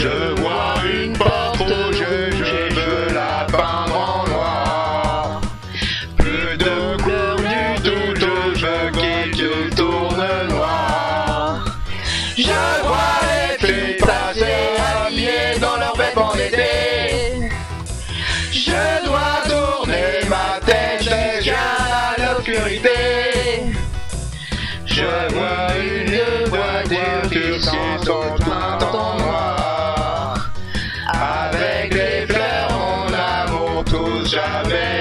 Je vois une porte rouge, je veux la peindre en noir. Plus de couleur du tout, je veux qu'il tourne noir. Je vois les filles passer habillées dans leurs vêtements d'été. Je dois tourner ma tête jusqu'à l'obscurité. Je vois une voiture qui tout en noir. Tudo já vem.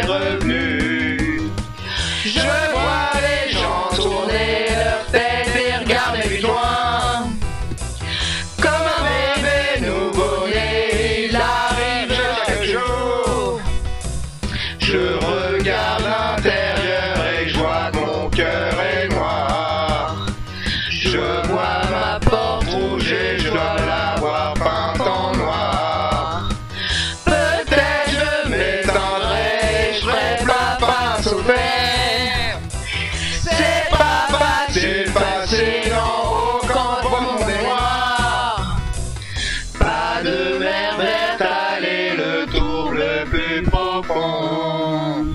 De mer verte, allez le tour le plus profond.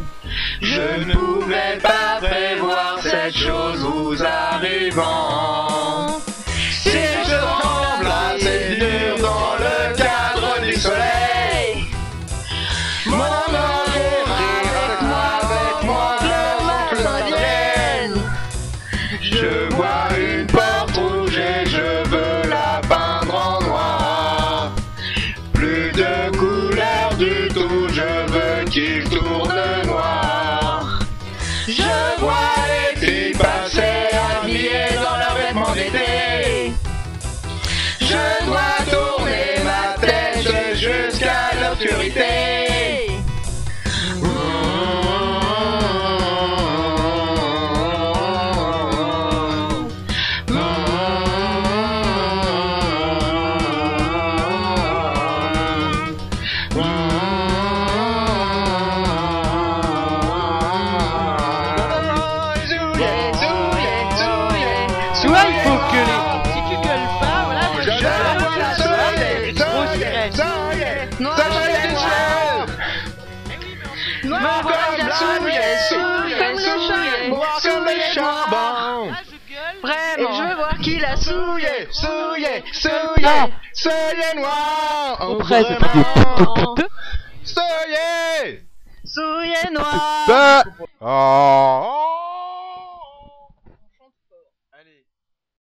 Je ne pouvais pas prévoir cette chose vous arrivant. Si je tremble assez dur dans le cadre du soleil, mon est avec moi, avec moi, Je vois Je vois noir, Comme la souillé, souillé, comme le charbon, noir comme le charbon. Ah, je gueule. Et Vraiment. je veux voir qui l'a souillé. Souillé, souillé, Ah. souillé, souillé noir. Oh, vraiment. Souillé. Souillé noir. Oh.